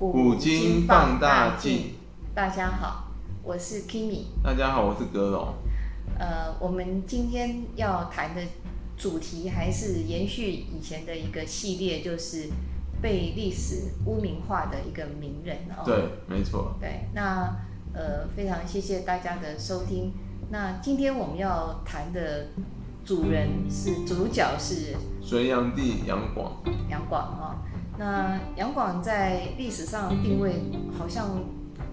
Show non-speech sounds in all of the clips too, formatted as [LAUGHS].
古今放大镜。大家好，我是 Kimi。大家好，我是格龙。呃，我们今天要谈的主题还是延续以前的一个系列，就是被历史污名化的一个名人哦。对，没错。对，那呃，非常谢谢大家的收听。那今天我们要谈的主人是主角是隋炀帝杨广。杨广哈。那杨广在历史上定位好像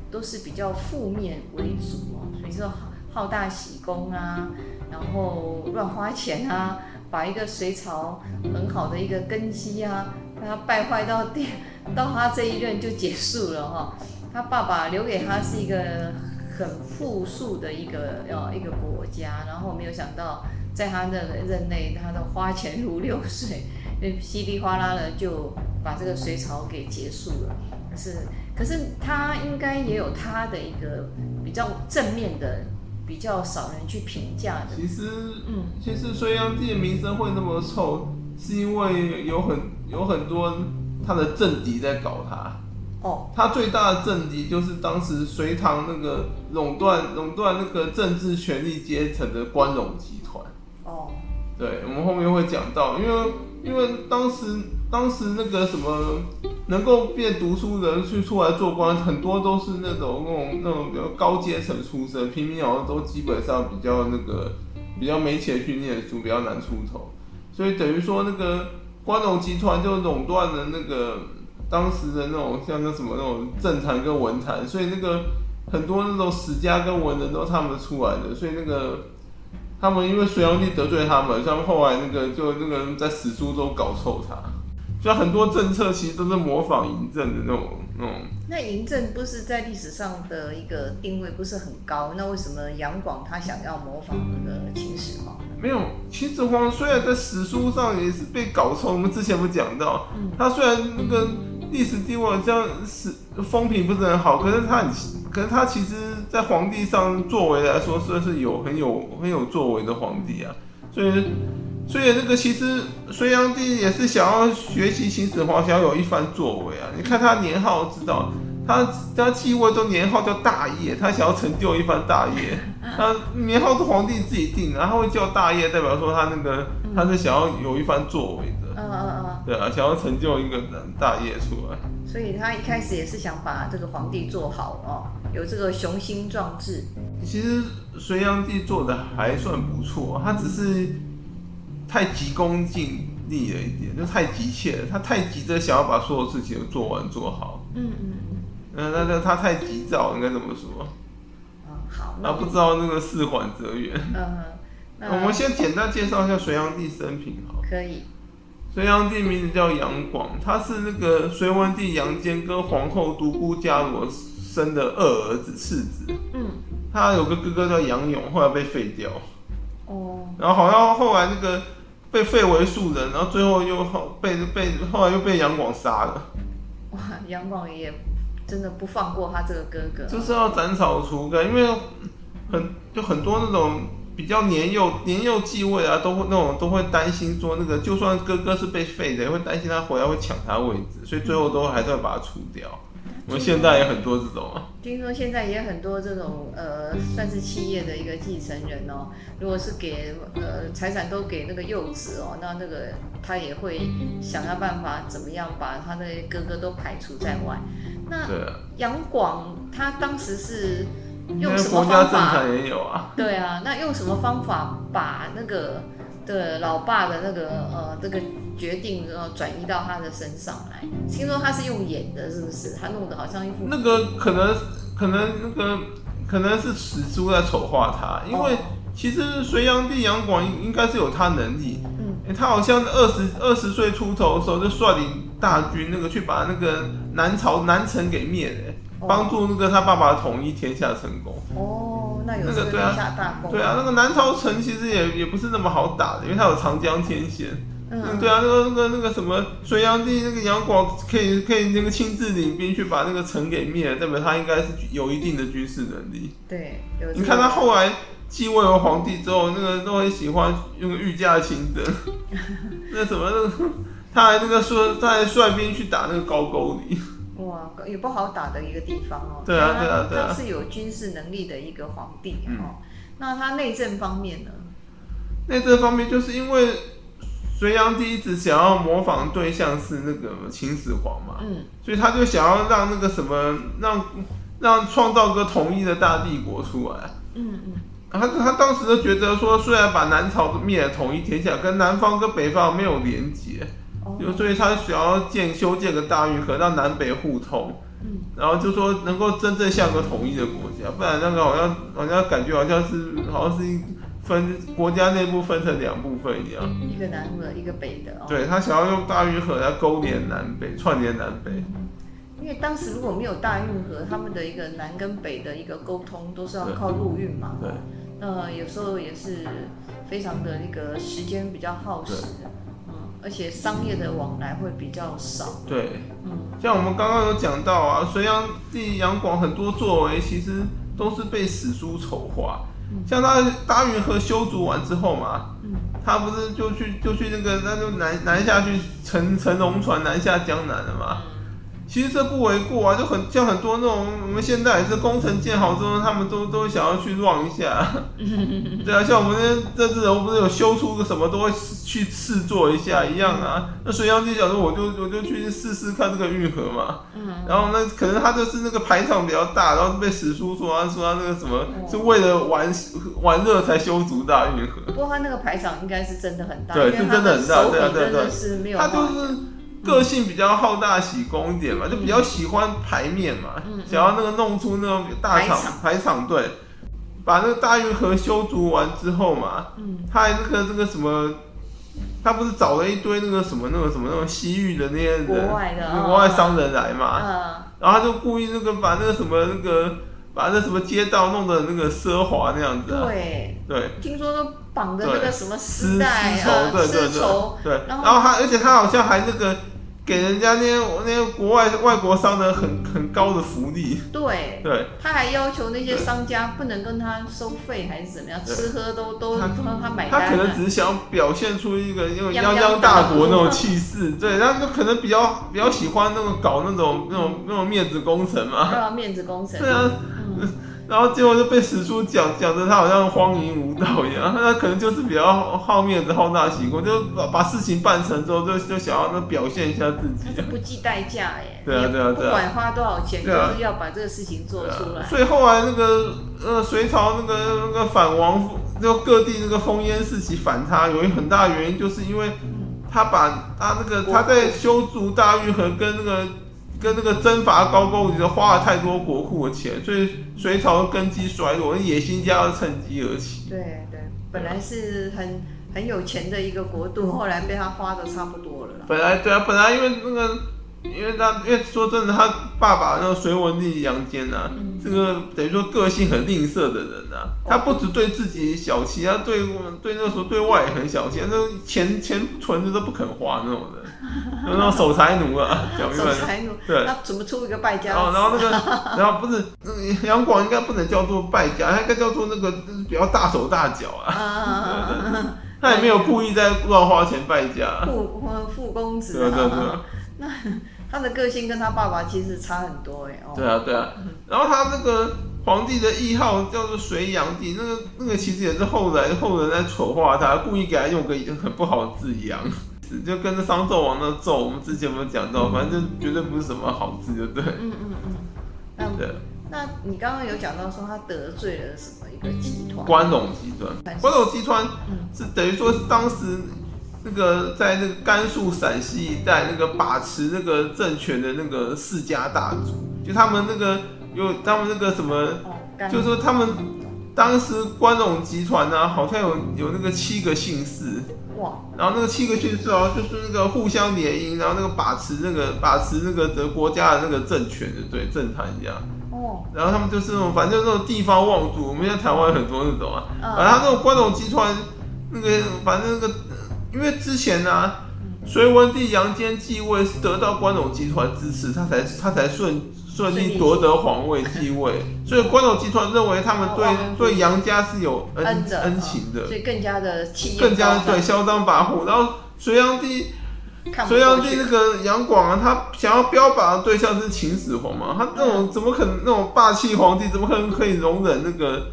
都是比较负面为主哦，所以说好大喜功啊，然后乱花钱啊，把一个隋朝很好的一个根基啊，他败坏到第到他这一任就结束了哈。他爸爸留给他是一个很富庶的一个呃一个国家，然后没有想到在他的任内，他的花钱如流水，[LAUGHS] 稀里哗啦的就。把这个隋朝给结束了，可是可是他应该也有他的一个比较正面的，比较少人去评价的。其实，嗯，其实隋炀帝的名声会那么臭，是因为有很有很多他的政敌在搞他。哦，他最大的政敌就是当时隋唐那个垄断垄断那个政治权力阶层的关陇。哦，对，我们后面会讲到，因为因为当时。当时那个什么能够变读书人去出来做官，很多都是那种那种那种比较高阶层出身，平民好像都基本上比较那个比较没钱去念书，比较难出头。所以等于说那个关陇集团就垄断了那个当时的那种像那什么那种政坛跟文坛，所以那个很多那种史家跟文人都是他们出来的，所以那个。他们因为隋炀帝得罪他们，像后来那个就那个人在史书中搞臭他。就很多政策其实都是模仿嬴政的那种那种。那嬴政不是在历史上的一个定位不是很高，那为什么杨广他想要模仿那个秦始皇？没有，秦始皇虽然在史书上也是被搞臭，我们之前不讲到，嗯、他虽然那个历史地位好像史风评不是很好，可是他很，可是他其实在皇帝上作为来说，算是有很有很有作为的皇帝啊，所以。所以这个其实隋炀帝也是想要学习秦始皇，想要有一番作为啊！你看他年号，知道他他继位都年号叫大业，他想要成就一番大业。他年号是皇帝自己定的，他会叫大业，代表说他那个他是想要有一番作为的。嗯嗯嗯。对啊，想要成就一个大业出来。所以他一开始也是想把这个皇帝做好哦，有这个雄心壮志。其实隋炀帝做的还算不错，他只是。太急功近利了一点，就太急切了。他太急着想要把所有事情都做完做好。嗯嗯嗯。那那他太急躁，应该怎么说？嗯，好。那不知道那个事缓则圆。嗯。那我们先简单介绍一下隋炀帝生平，好。可以。隋炀帝名字叫杨广，他是那个隋文帝杨坚跟皇后独孤伽罗生的二儿子次子。嗯。他有个哥哥叫杨勇，后来被废掉。哦。然后好像后来那个。被废为庶人，然后最后又后被被后来又被杨广杀了。哇，杨广也真的不放过他这个哥哥，就是要斩草除根，因为很就很多那种比较年幼年幼继位啊，都会那种都会担心说那个就算哥哥是被废的，也会担心他回来会抢他位置，所以最后都还是要把他除掉。我们现在也很多这种啊，听说现在也很多这种呃，算是企业的一个继承人哦。如果是给呃财产都给那个幼子哦，那那个他也会想要办法怎么样把他的哥哥都排除在外。那杨广他当时是用什么方法？也有啊。对啊，那用什么方法把那个的老爸的那个呃这个。决定然后转移到他的身上来。听说他是用演的，是不是？他弄得好像一副那个可能可能那个可能是史书在丑化他，因为其实隋炀帝杨广应该是有他能力。嗯，他好像二十二十岁出头的时候就率领大军那个去把那个南朝南城给灭了，帮助那个他爸爸统一天下成功。哦，那有那个对啊大功。对啊，那个南朝陈其实也也不是那么好打的，因为他有长江天险。嗯，对啊，那个那个那个什么隋炀帝那个杨广可以可以那个亲自领兵去把那个陈给灭了，代表他应该是有一定的军事能力。对，你看他后来继位为皇帝之后，那个都很喜欢用御驾亲征，[LAUGHS] 那什么那个他还那个说他还率兵去打那个高句丽。也不好打的一个地方哦。对啊，对啊，对啊。他是有军事能力的一个皇帝哦。嗯、那他内政方面呢？内政方面，就是因为隋炀帝一直想要模仿对象是那个秦始皇嘛，嗯，所以他就想要让那个什么，让让创造个统一的大帝国出来。嗯嗯。他他当时就觉得说，虽然把南朝灭了，统一天下，跟南方跟北方没有连结，就所以他想要建修建个大运河，让南北互通。嗯。然后就说能够真正像个统一的国家，不然那个好像好像感觉好像是好像是分国家内部分成两部分一样。一个南的，一个北的。对，他想要用大运河来勾连南北，串联南北。因为当时如果没有大运河，他们的一个南跟北的一个沟通都是要靠陆运嘛。对。那有时候也是非常的那个时间比较耗时，嗯，而且商业的往来会比较少。对，嗯，像我们刚刚有讲到啊，隋炀帝杨广很多作为其实都是被史书丑化，像他大运河修筑完之后嘛，嗯，他不是就去就去那个那就南南下去乘乘龙船南下江南了嘛。其实这不为过啊，就很像很多那种我们现在也是工程建好之后，他们都都想要去 run 一下，[LAUGHS] 对啊，像我们这这次我不是有修出个什么都会去试做一下一样啊。那隋炀帝想说，我就我就去试试看这个运河嘛，然后那，可能他就是那个排场比较大，然后被史书说他说他那个什么是为了玩玩乐才修足大运河。不过他那个排场应该是真的很大，对，是真的很大，对啊对对，是没有他就是。个性比较好大喜功一点嘛，就比较喜欢排面嘛，嗯、想要那个弄出那种大场。排场对，把那个大运河修筑完之后嘛，嗯，他还那个这个什么，他不是找了一堆那个什么那个什么那种西域的那些人，国外的国外商人来嘛，嗯，然后他就故意那个把那个什么那个把那什么街道弄得那个奢华那样子，啊，对。对，听说都绑的那个什么丝带啊，丝绸，对，然后他而且他好像还那个。给人家那些那些国外外国商人很很高的福利，对对，他还要求那些商家不能跟他收费还是怎么样，吃喝都都他他买单。他可能只是想表现出一个那种泱泱大国那种 [LAUGHS] 气势，对，他就可能比较比较喜欢那种搞那种那种那种面子工程嘛，面子工程，对啊。嗯然后结果就被史书讲讲的他好像荒淫无道一样，[LAUGHS] 他可能就是比较好面子、好大喜功，就把把事情办成之后，就就想要那表现一下自己。他是不计代价耶，对啊对啊对啊，不管花多少钱，就是要把这个事情做出来。所以后来那个呃隋朝那个那个反王，就各地那个烽烟四起反他，有一很大原因就是因为他把他那个他在修筑大运河跟那个。跟那个征伐高句丽，花了太多国库的钱，所以隋朝根基衰落，野心家要趁机而起。对对，本来是很很有钱的一个国度，后来被他花的差不多了。本来对啊，本来因为那个。因为他，因为说真的，他爸爸那个隋文帝杨坚呐，这个等于说个性很吝啬的人呐、啊。他不只对自己小气，他对对那时候对外也很小气，那钱钱存着都不肯花那种人，就那种守财奴啊，[LAUGHS] 讲明白。守财奴。对。他怎么出一个败家？哦，然后那个，然后不是，杨广应该不能叫做败家，他应该叫做那个比较大手大脚啊。啊 [LAUGHS] 他也没有故意在乱花钱败家。富富公子。对对对。[LAUGHS] 那。他的个性跟他爸爸其实差很多哎哦。对啊对啊，然后他那个皇帝的谥号叫做隋炀帝，那个那个其实也是后来后人在丑化他，故意给他用个很不好的字“杨”，就跟着商纣王的“纣”，我们之前有没有讲到？反正就绝对不是什么好字，就对。嗯嗯嗯。那对，那你刚刚有讲到说他得罪了什么一个集团？关陇集团。关陇集团是等于说是当时。那个在那个甘肃、陕西一带，那个把持那个政权的那个世家大族，就他们那个有他们那个什么，就是说他们当时关陇集团呢、啊，好像有有那个七个姓氏，哇，然后那个七个姓氏哦，就是那个互相联姻，然后那个把持那个把持那个德国家的那个政权的，对，政坛一样，哦，然后他们就是那种反正那种地方望族，我们现在台湾很多那种啊，反正他那种关陇集团那个反正那个。因为之前呢、啊，隋文帝杨坚继位是得到关陇集团支持，他才他才顺顺利夺得皇位继位，[LAUGHS] 所以关陇集团认为他们对对杨家是有恩恩情的，所以更加的气，更加对嚣张跋扈。然后隋炀帝隋炀帝那个杨广啊，他想要标榜的对象是秦始皇嘛，他那种怎么可能那种霸气皇帝，怎么可能可以容忍那个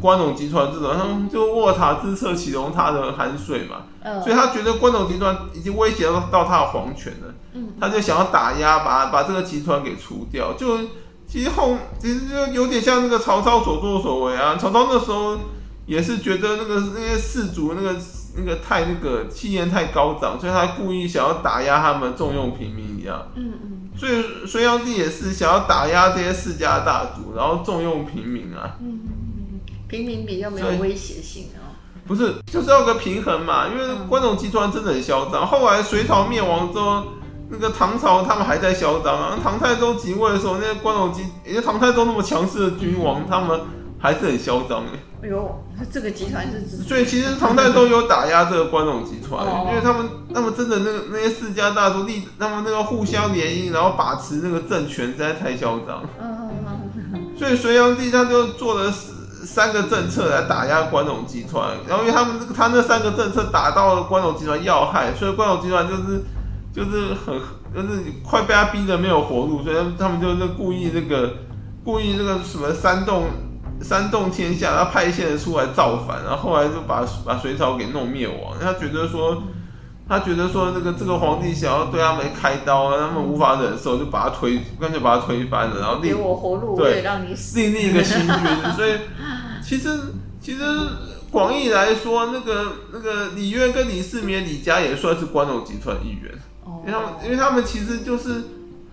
关陇集团这种？他们就卧塔之侧岂容他的酣睡嘛，所以他觉得关陇集团已经威胁到到他的皇权了，他就想要打压，把把这个集团给除掉。就其实后其实就有点像那个曹操所作所为啊，曹操那时候也是觉得那个那些士族那个。那个太那个气焰太高涨，所以他故意想要打压他们，重用平民一样。嗯嗯。所以隋炀帝也是想要打压这些世家大族，然后重用平民啊。嗯嗯。平民比较没有威胁性哦。不是，就是要个平衡嘛。因为关陇集团真的很嚣张。后来隋朝灭亡之后，那个唐朝他们还在嚣张啊。唐太宗即位的时候，那些关陇集，因为唐太宗那么强势的君王，他们还是很嚣张哎。哎呦，这个集团是指，所以其实唐太宗有打压这个关陇集团，因为他们他们真的那个那些世家大族立，他们那个互相联姻，然后把持那个政权实在太嚣张嗯嗯。所以隋炀帝他就做了三个政策来打压关陇集团，然后因为他们这个他那三个政策打到了关陇集团要害，所以关陇集团就是就是很就是快被他逼得没有活路，所以他们就是故意那个故意那个什么煽动。煽动天下，他派一些人出来造反，然后后来就把把隋朝给弄灭亡。他觉得说，他觉得说，那个这个皇帝想要对他们开刀，他们无法忍受，就把他推，干脆把他推翻了，然后给我活路，对，让你死，另立一个新君。所以 [LAUGHS] 其实其实广义来说，那个那个李渊跟李世民、李家也算是关陇集团一员，因为他们因为他们其实就是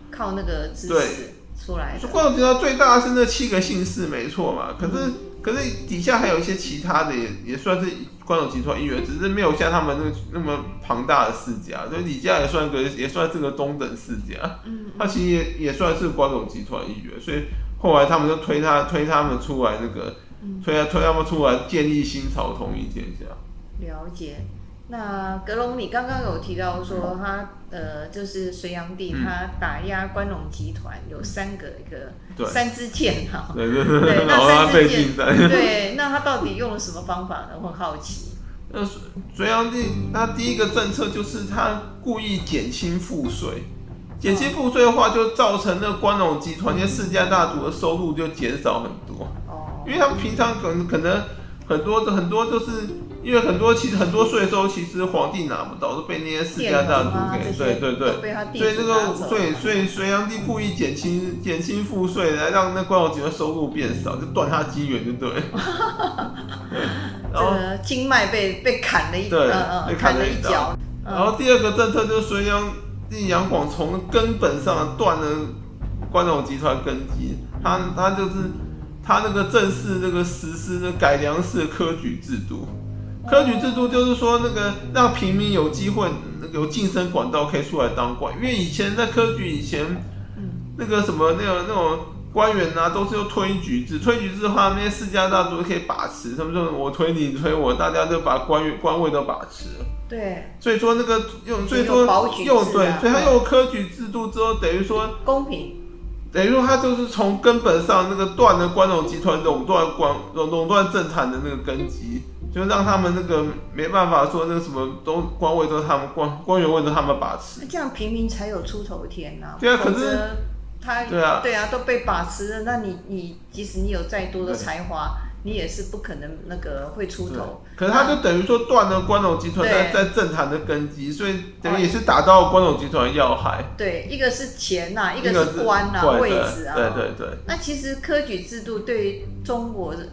靠那个支持。出来，关陇集团最大的是那七个姓氏，没错嘛。可是，可是底下还有一些其他的也，也也算是关陇集团一员，只是没有像他们那那么庞大的世家。所以李家也算个，也算是个中等世家。嗯，他其实也也算是关陇集团一员。所以后来他们就推他，推他们出来，那个推他推他们出来建立新朝，统一天下。了解。那格隆，你刚刚有提到说他呃，就是隋炀帝他打压关陇集团有三个一个三支箭哈，对对对，对，那三支箭，对，那他到底用了什么方法呢？我很好奇。那隋隋炀帝他第一个政策就是他故意减轻赋税，减轻赋税的话就造成那关陇集团那世家大族的收入就减少很多，哦，因为他们平常可能可能很多的很多就是。因为很多其实很多税收其实皇帝拿不到，都被那些世家大族给，对对对，所以这个所以所以隋炀帝故意减轻减轻赋税，来让那关陇集团收入变少，就断他机缘，就对。[LAUGHS] 然后经脉被被砍了一，对，被砍了一脚。然后第二个政策就是隋炀帝杨广从根本上断了关陇集团根基，他他就是他那个正式那个实施那改良式的科举制度。科举制度就是说，那个让平民有机会，有晋升管道可以出来当官。因为以前在科举以前，那个什么那个那种官员啊，都是用推举制。推举制的话，那些世家大族可以把持，他们说我推你，你推我，大家就把官员官位都把持了。对。所以说那个用，所以说用对，所以他用科举制度之后，等于说公平。等于说他就是从根本上那个断了关陇集团垄断官垄垄断政坛的那个根基。就让他们那个没办法说那个什么都官位都是他们官官员位都他们把持，那这样平民才有出头天呐、啊。对啊，可是他对啊对啊都被把持了，那你你即使你有再多的才华，你也是不可能那个会出头。可是他就等于说断了关陇集团在在政坛的根基，所以等于也是打到关陇集团的要害。对，一个是钱呐、啊，一个是官呐、啊，位置啊。对对对。那其实科举制度对于中国的。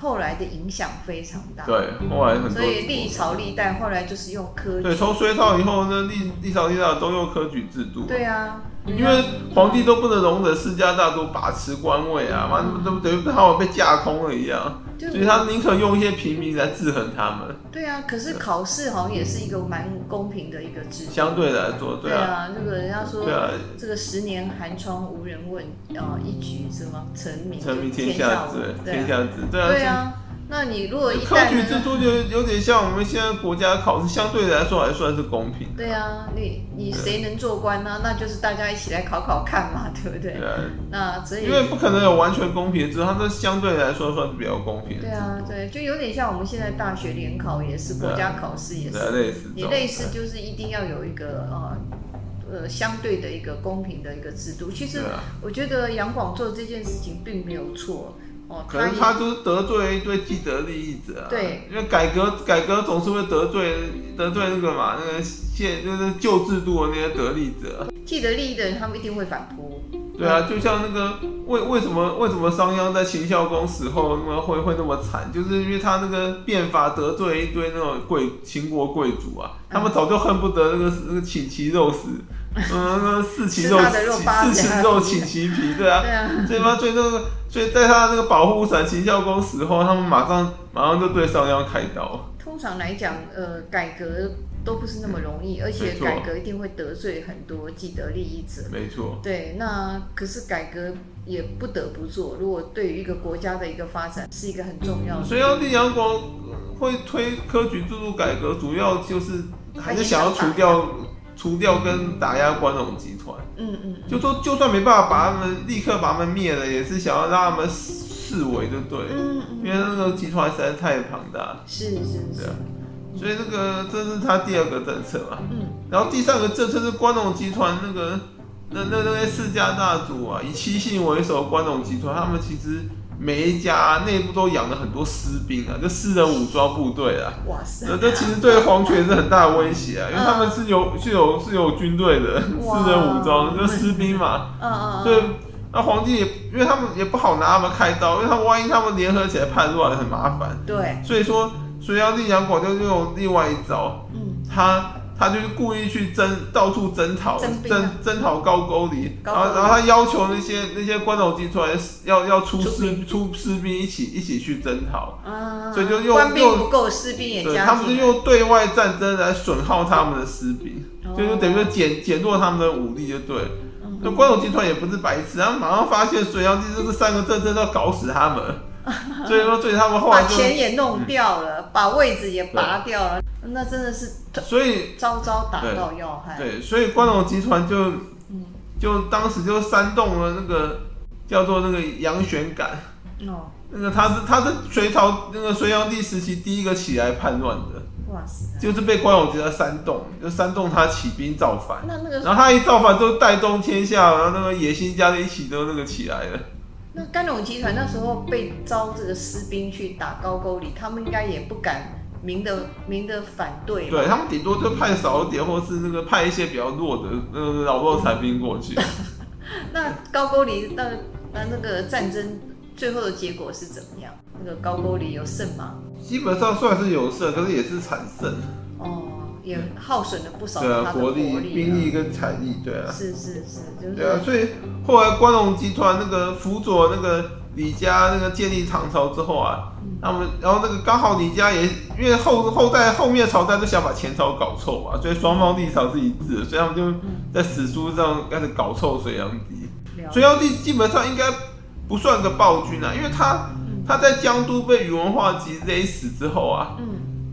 后来的影响非常大，对，后来很多，所以历朝历代后来就是用科举，对，从隋朝以后呢，历历朝历代都用科举制度，对啊。因为皇帝都不能容忍世家大族把持官位啊，嘛、嗯，都等于他们被架空了一样，就所以他宁可用一些平民来制衡他们。对啊，可是考试好像也是一个蛮公平的一个制度。相对来说，对啊。这个人家说，啊、这个十年寒窗无人问，呃，一举什么成名，成名天下知，天下知，对啊。对啊那你如果一科举制度就有点像我们现在国家考试，相对来说还算是公平。对啊，你你谁能做官呢？那就是大家一起来考考看嘛，对不对？对啊。那所以因为不可能有完全公平，只是它这相对来说算是比较公平。对啊，对，就有点像我们现在大学联考也是国家考试也是，类似。你类似就是一定要有一个呃呃相对的一个公平的一个制度。其实我觉得杨广做这件事情并没有错。哦，可能他就是得罪一堆既得利益者啊。对，因为改革改革总是会得罪得罪那个嘛，那个现就是旧制度的那些得利者。既得利益的人，他们一定会反扑。对啊，就像那个为为什么为什么商鞅在秦孝公死后那么会会那么惨，就是因为他那个变法得罪一堆那种贵秦国贵族啊，他们早就恨不得那个那个请其肉食。[LAUGHS] 嗯，那四其肉，四其肉，请其皮，对啊，所以嘛，所以那个，所以在他那个保护伞秦孝公死后，他们马上马上就对商鞅开刀。通常来讲，呃，改革都不是那么容易，而且改革一定会得罪很多既得利益者。没错。对，那可是改革也不得不做，如果对于一个国家的一个发展是一个很重要的。隋炀帝杨广会推科举制度改革，主要就是还是想要除掉。除掉跟打压关陇集团，嗯嗯，就说就算没办法把他们立刻把他们灭了，也是想要让他们视为，就对，嗯嗯，因为那个集团实在太庞大，是是是，所以这个这是他第二个政策嘛，嗯，然后第三个政策是关陇集团那个那那那些世家大族啊，以七姓为首关陇集团，他们其实。每一家内部都养了很多私兵啊，就私人武装部队啊。哇塞！那这其实对皇权是很大的威胁啊，因为他们是有是有是有军队的私人武装，就私兵嘛。嗯嗯。对，那皇帝也因为他们也不好拿他们开刀，因为他们万一他们联合起来叛乱，很麻烦。对。所以说，隋炀帝杨广就用另外一招。嗯。他。他就是故意去征，到处征讨，征征讨高句丽，然后然后他要求那些那些关陇集团要要出士出士兵一起一起去征讨，啊，所以就用官兵不够，士兵也加对，他们就用对外战争来损耗他们的士兵，哦、就是等于说减减弱他们的武力就对。那、嗯、关陇集团也不是白痴，他们马上发现隋炀帝这三个政策都要搞死他们。[LAUGHS] 所以说，对他们后来把钱也弄掉了，嗯、把位置也拔掉了，那真的是所以招招打到要害。对，所以关陇集团就、嗯、就当时就煽动了那个叫做那个杨玄感。哦，那个他是他是隋朝那个隋炀帝时期第一个起来叛乱的。哇塞！就是被关陇集团煽动，就煽动他起兵造反。那那个，然后他一造反就带动天下，然后那个野心家的一起都那个起来了。那甘陇集团那时候被招这个士兵去打高句丽，他们应该也不敢明的明的反对。对，他们顶多就派少一点，或是那个派一些比较弱的呃老弱残兵过去。[LAUGHS] 那高句丽那那那个战争最后的结果是怎么样？那个高句丽有胜吗？基本上算是有胜，可是也是惨胜。哦。也耗损了不少对啊，国力、兵力跟财力，对啊，是是是，就是对啊，所以后来关陇集团那个辅佐那个李家那个建立唐朝之后啊，他们然后那个刚好李家也因为后后代后面朝代都想把前朝搞臭嘛，所以双方立场是一致的，所以他们就在史书上开始搞臭隋炀帝。隋炀帝基本上应该不算个暴君啊，因为他他在江都被宇文化及勒死之后啊。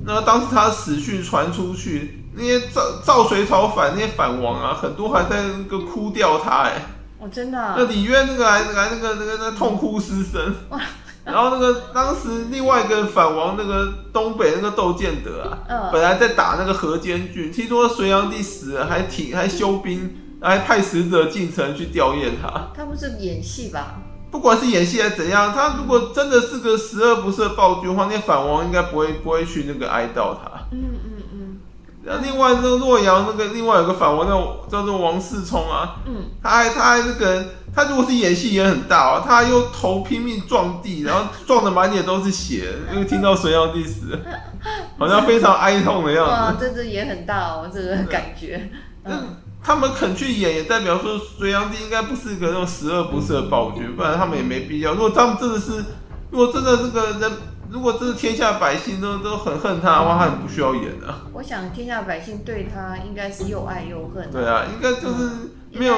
那当时他的死讯传出去，那些赵赵隋朝反那些反王啊，很多还在那个哭掉他哎、欸，哦真的、啊，那李渊那个还还那个那个那痛哭失声，哇。然后那个当时另外一个反王那个东北那个窦建德啊，嗯、本来在打那个河间郡，听说隋炀帝死了，还挺还休兵，还派使者进城去吊唁他，他不是演戏吧？不管是演戏还是怎样，他如果真的是个十恶不赦暴君的话，那反王应该不会不会去那个哀悼他。嗯嗯嗯。然后另外那个洛阳那个另外有个反王叫叫做王世充啊，嗯，他还他还那个他如果是演戏也很大啊，他又头拼命撞地，然后撞的满脸都是血，因为听到隋炀帝死，[LAUGHS] 好像非常哀痛的样子。哇，这这也很大哦，这个感觉。嗯。他们肯去演，也代表说隋炀帝应该不是一个那种十恶不赦的暴君，不然他们也没必要。如果他们真的是，如果真的这个人，如果真的天下百姓都都很恨他的话，他很不需要演的。我想天下百姓对他应该是又爱又恨。对啊，应该就是没有，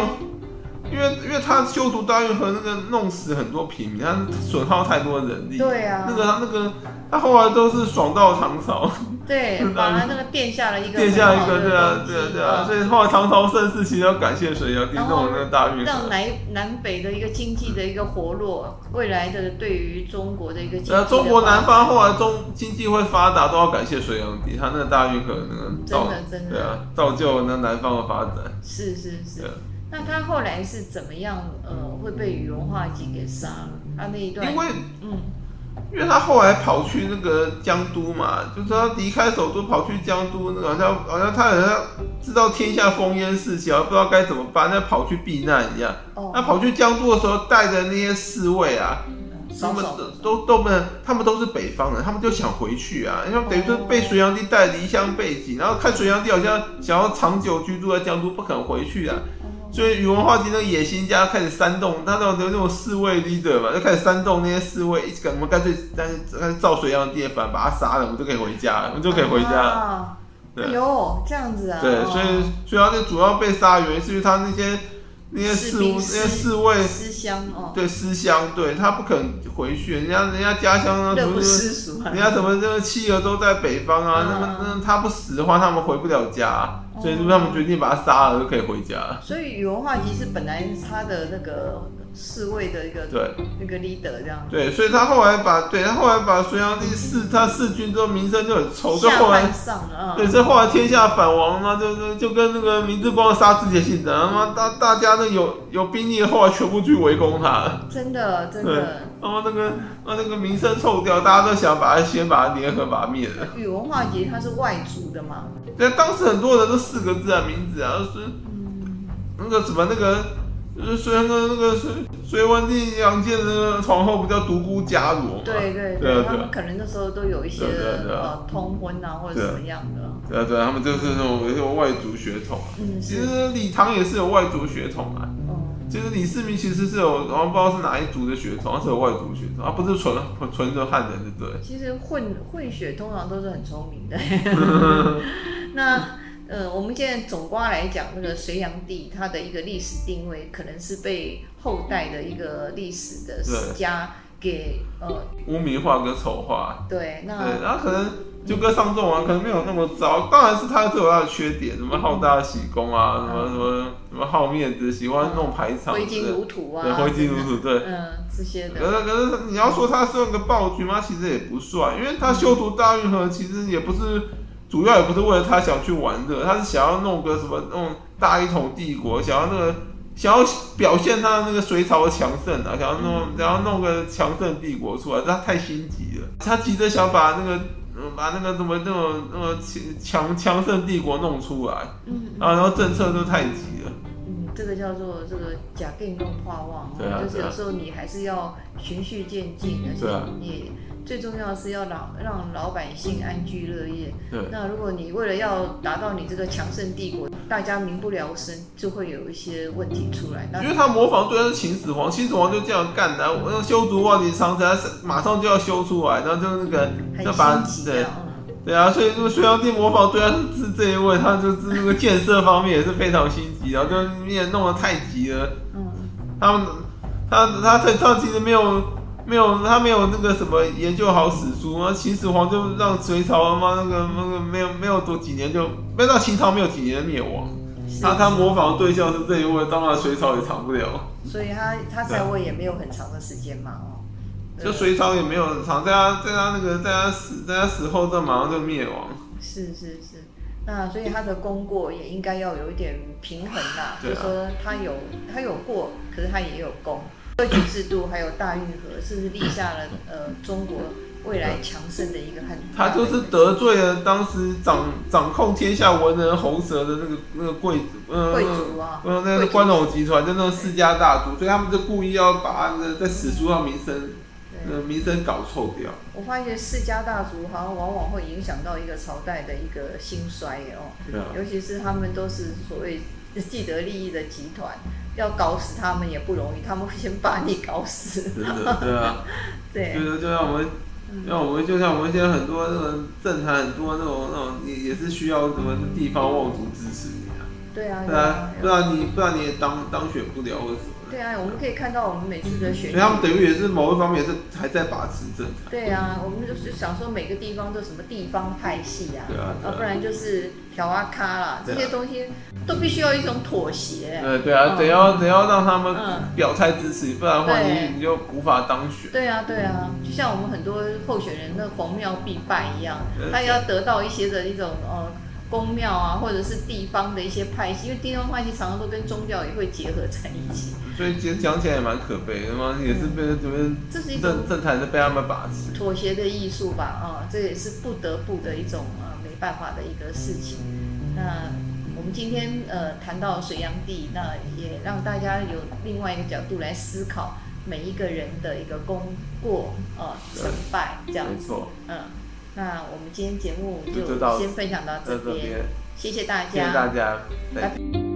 因为因为他修筑大运河那个弄死很多平民，他损耗太多人力。对啊，那个他那个他后来都是爽到唐朝。对，[LAUGHS] 把他那个垫下了一个垫下一个，对啊，对啊，对啊，所以后来唐朝盛世其实要感谢隋炀帝弄那个大运河，让南南北的一个经济的一个活络，未来的对于中国的一个经济。呃，中国南方后来中经济会发达，都要感谢隋炀帝，他那个大运河那个真的真的，对啊，造就那南方的发展。是是是。那他后来是怎么样？呃，会被宇文化及给杀了？他那一段，因为嗯，因为他后来跑去那个江都嘛，就是他离开首都跑去江都，那个好像好像他好像知道天下烽烟四起，不知道该怎么办，那跑去避难一样。哦。他跑去江都的时候，带着那些侍卫啊，他们都都都不能，他们都是北方人，他们就想回去啊，因为等于说被隋炀帝带离乡背井，然后看隋炀帝好像想要长久居住在江都，不肯回去啊。所以宇文化及那个野心家开始煽动，他那种那种侍卫 leader 嘛，就开始煽动那些侍卫，一直干，我们干脆干脆造隋炀帝反，把他杀了，我们就可以回家，我们就可以回家。啊、对，哎呦，这样子啊。对，所以所以他就主要被杀的原因是因为他那些那些侍那些侍卫思乡哦。对，思乡，对他不肯回去，人家人家家乡啊，什么人家什么这个妻儿都在北方啊，那么那他不死的话，他们回不了家。所以，他们决定把他杀了，就可以回家。所以，宇文化及是本来是他的那个侍卫的一个对那个 leader 这样。对，所以他后来把对他后来把隋炀帝弑他弑君之后，名声就很臭。就后来上了，对，这后来天下反王嘛，就就就跟那个明治光杀自己的信长，他妈大大家那有有兵力的后来全部去围攻他。真的，真的。然后那个那那个名声臭掉，大家都想把他先把他联合把他灭了。宇文化及他是外族的嘛？对，当时很多人都四个字啊，名字啊，就是那个什么那个，就是隋那个那个隋隋文帝杨建的那个皇后不叫独孤伽罗嘛？对对对，他们可能那时候都有一些呃通婚啊或者什么样的。对啊对啊，他们就是那种有外族血统。嗯，其实李唐也是有外族血统啊。其实李世民其实是有，然后不知道是哪一族的血统，他是有外族血统，而不是纯纯的汉人，对不对？其实混混血通常都是很聪明的。那呃，我们现在总括来讲，那个隋炀帝他的一个历史定位，可能是被后代的一个历史的史家给呃污名化跟丑化。对，那对，然后可能就跟上纣王可能没有那么糟，当然是他是有他的缺点，什么好大喜功啊，什么什么什么好面子，喜欢弄排场，挥金如土啊，对，挥金如土，对，嗯，这些的。可是可是你要说他算个暴君吗？其实也不算，因为他修图大运河，其实也不是。主要也不是为了他想去玩乐，他是想要弄个什么弄大一统帝国，想要那个想要表现他那个隋朝的强盛啊，想要弄想要弄个强盛帝国出来，他太心急了，他急着想把那个把那个什么那种那么强强盛帝国弄出来，嗯，啊然后政策都太急了，嗯，这个叫做这个假定用化望，对啊，就是有时候你还是要循序渐进，而且你。最重要的是要让让老百姓安居乐业。对。那如果你为了要达到你这个强盛帝国，大家民不聊生，就会有一些问题出来。那因为他模仿对，他是秦始皇，秦始皇就这样干的。我要修筑万里长城，马上就要修出来，然后就那个要把对对啊，所以说隋炀帝模仿对，他是这一位，他就是那个建设方面也是非常心急，然后就也弄得太急了。嗯。他们他他他他其实没有。没有，他没有那个什么研究好史书啊。秦始皇就让隋朝他妈那个那个没有没有多几年就没有到秦朝没有几年灭亡。他他模仿的对象是这一位，当然隋朝也长不了。所以他他在位也没有很长的时间嘛哦。就隋朝也没有很长，在他在他那个在他死在他死后，这马上就灭亡。是是是，那所以他的功过也应该要有一点平衡啦，就是说他有他有过，可是他也有功。科举制度还有大运河，是不是立下了呃中国未来强盛的一个很？他就是得罪了当时掌 [LAUGHS] 掌控天下文人喉舌的那个那个贵族呃贵族啊，呃那个关陇集团就那种世家大族，所以他们就故意要把他的在史书上名声呃名声搞臭掉。我发现世家大族好像往往会影响到一个朝代的一个兴衰哦，尤其是他们都是所谓既得利益的集团。要搞死他们也不容易，他们会先把你搞死。真的，对啊，[LAUGHS] 对，就是就像我们，像我们，就像我们现在很多那种政坛，很多那种那种也也是需要什么地方望族支持你啊。对啊，对啊，不然你不然你也当当选不了，为什么？对啊，我们可以看到我们每次的选举，所以他们等于也是某一方面也是还在把持政坛。对啊，我们就是想说每个地方都什么地方派系啊，对啊，啊，不然就是调啊咖啦，这些东西都必须要一种妥协。对对啊，得要得要让他们表态支持，不然的话你你就无法当选。对啊对啊，就像我们很多候选人那逢庙必拜一样，他要得到一些的一种呃。宫庙啊，或者是地方的一些派系，因为地方派系常常都跟宗教也会结合在一起，所以其实讲起来也蛮可悲的嘛，也是被这边这是一种政坛是被他们把持，妥协的艺术吧，啊、嗯，这也是不得不的一种啊、呃，没办法的一个事情。那我们今天呃谈到水阳地，那也让大家有另外一个角度来思考每一个人的一个功过呃成败这样子，嗯。那我们今天节目就先分享到这边，谢谢大家，谢谢大家，拜拜。